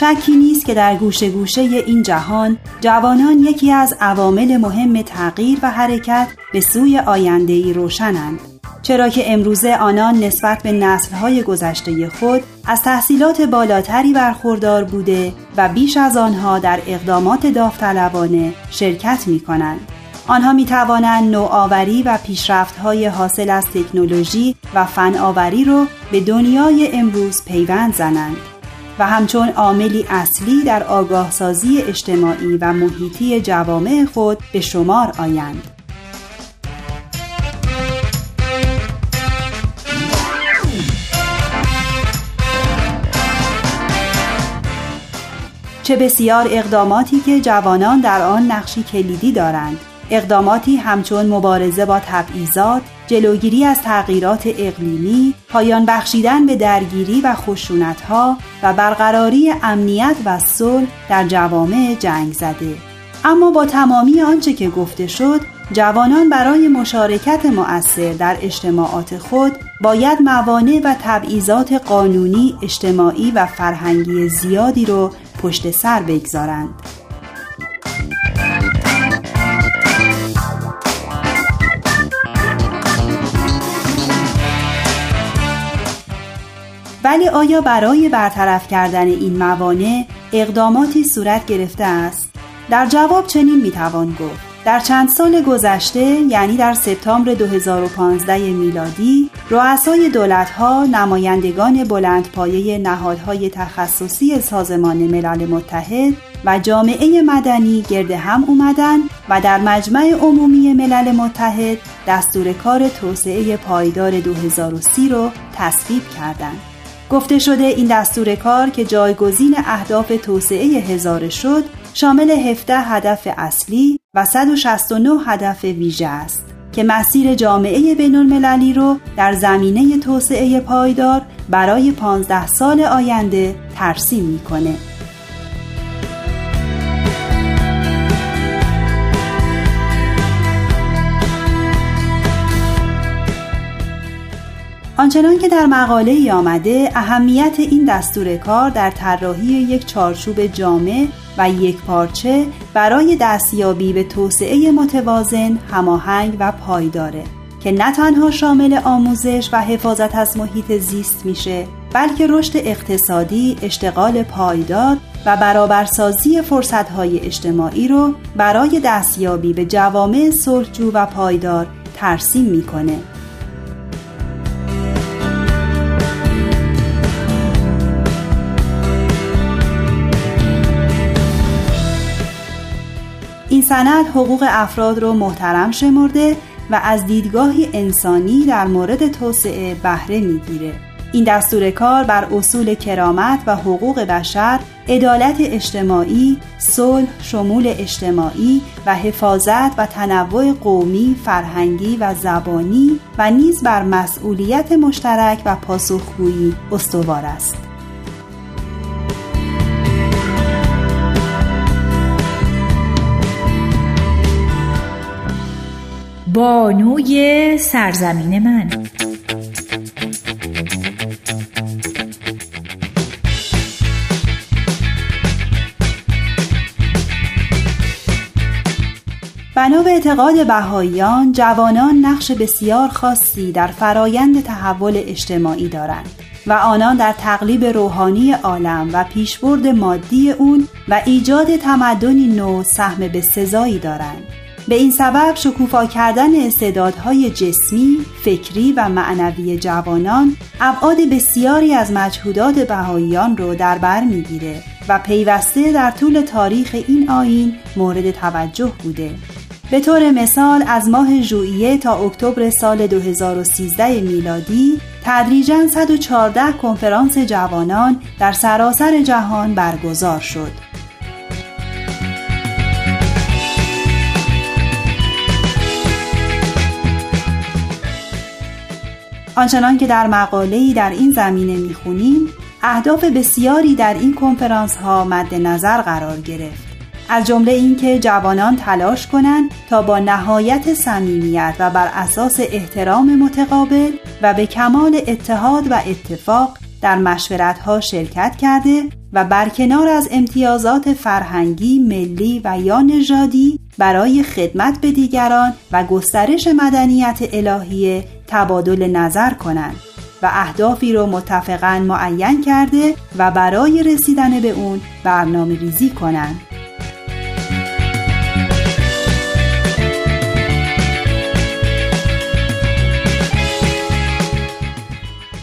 شکی نیست که در گوشه گوشه این جهان جوانان یکی از عوامل مهم تغییر و حرکت به سوی آیندهی روشنند چرا که امروزه آنان نسبت به نسلهای گذشته خود از تحصیلات بالاتری برخوردار بوده و بیش از آنها در اقدامات داوطلبانه شرکت می کنند. آنها می توانند نوآوری و پیشرفت‌های حاصل از تکنولوژی و فناوری را به دنیای امروز پیوند زنند. و همچون عاملی اصلی در آگاه سازی اجتماعی و محیطی جوامع خود به شمار آیند. چه بسیار اقداماتی که جوانان در آن نقشی کلیدی دارند اقداماتی همچون مبارزه با تبعیضات، جلوگیری از تغییرات اقلیمی، پایان بخشیدن به درگیری و خشونتها و برقراری امنیت و صلح در جوامع جنگ زده. اما با تمامی آنچه که گفته شد، جوانان برای مشارکت مؤثر در اجتماعات خود باید موانع و تبعیضات قانونی، اجتماعی و فرهنگی زیادی رو پشت سر بگذارند. ولی آیا برای برطرف کردن این موانع اقداماتی صورت گرفته است؟ در جواب چنین می‌توان گفت در چند سال گذشته یعنی در سپتامبر 2015 میلادی رؤسای دولتها نمایندگان بلندپایه نهادهای تخصصی سازمان ملل متحد و جامعه مدنی گرد هم اومدن و در مجمع عمومی ملل متحد دستور کار توسعه پایدار 2030 رو تصویب کردند. گفته شده این دستور کار که جایگزین اهداف توسعه هزاره شد شامل 17 هدف اصلی و 169 هدف ویژه است که مسیر جامعه بین المللی رو در زمینه توسعه پایدار برای 15 سال آینده ترسیم می‌کنه. آنچنان که در مقاله ای آمده اهمیت این دستور کار در طراحی یک چارچوب جامع و یک پارچه برای دستیابی به توسعه متوازن، هماهنگ و پایداره که نه تنها شامل آموزش و حفاظت از محیط زیست میشه بلکه رشد اقتصادی، اشتغال پایدار و برابرسازی فرصتهای اجتماعی رو برای دستیابی به جوامع صلحجو و پایدار ترسیم می‌کنه. این سند حقوق افراد را محترم شمرده و از دیدگاهی انسانی در مورد توسعه بهره می‌گیره این دستور کار بر اصول کرامت و حقوق بشر عدالت اجتماعی، صلح، شمول اجتماعی و حفاظت و تنوع قومی، فرهنگی و زبانی و نیز بر مسئولیت مشترک و پاسخگویی استوار است. بانوی سرزمین من بنا به اعتقاد بهاییان جوانان نقش بسیار خاصی در فرایند تحول اجتماعی دارند و آنان در تقلیب روحانی عالم و پیشبرد مادی اون و ایجاد تمدنی نو سهم به سزایی دارند. به این سبب شکوفا کردن استعدادهای جسمی، فکری و معنوی جوانان ابعاد بسیاری از مجهودات بهاییان رو در بر می‌گیره و پیوسته در طول تاریخ این آین مورد توجه بوده. به طور مثال از ماه ژوئیه تا اکتبر سال 2013 میلادی تدریجا 114 کنفرانس جوانان در سراسر جهان برگزار شد. آنچنان که در مقاله‌ای در این زمینه می‌خونیم اهداف بسیاری در این کنفرانس ها مد نظر قرار گرفت. از جمله اینکه جوانان تلاش کنند تا با نهایت صمیمیت و بر اساس احترام متقابل و به کمال اتحاد و اتفاق در مشورت ها شرکت کرده و برکنار از امتیازات فرهنگی، ملی و یا نژادی برای خدمت به دیگران و گسترش مدنیت الهیه تبادل نظر کنند و اهدافی رو متفقا معین کرده و برای رسیدن به اون برنامه ریزی کنند.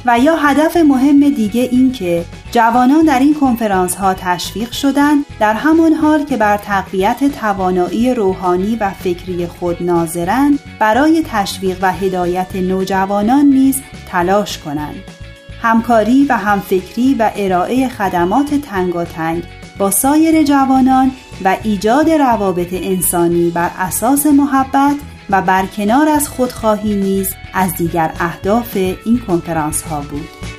و یا هدف مهم دیگه این که جوانان در این کنفرانس ها تشویق شدند در همان حال که بر تقویت توانایی روحانی و فکری خود ناظرند برای تشویق و هدایت نوجوانان نیز تلاش کنند همکاری و همفکری و ارائه خدمات تنگاتنگ با سایر جوانان و ایجاد روابط انسانی بر اساس محبت و برکنار از خودخواهی نیز از دیگر اهداف این کنفرانس ها بود.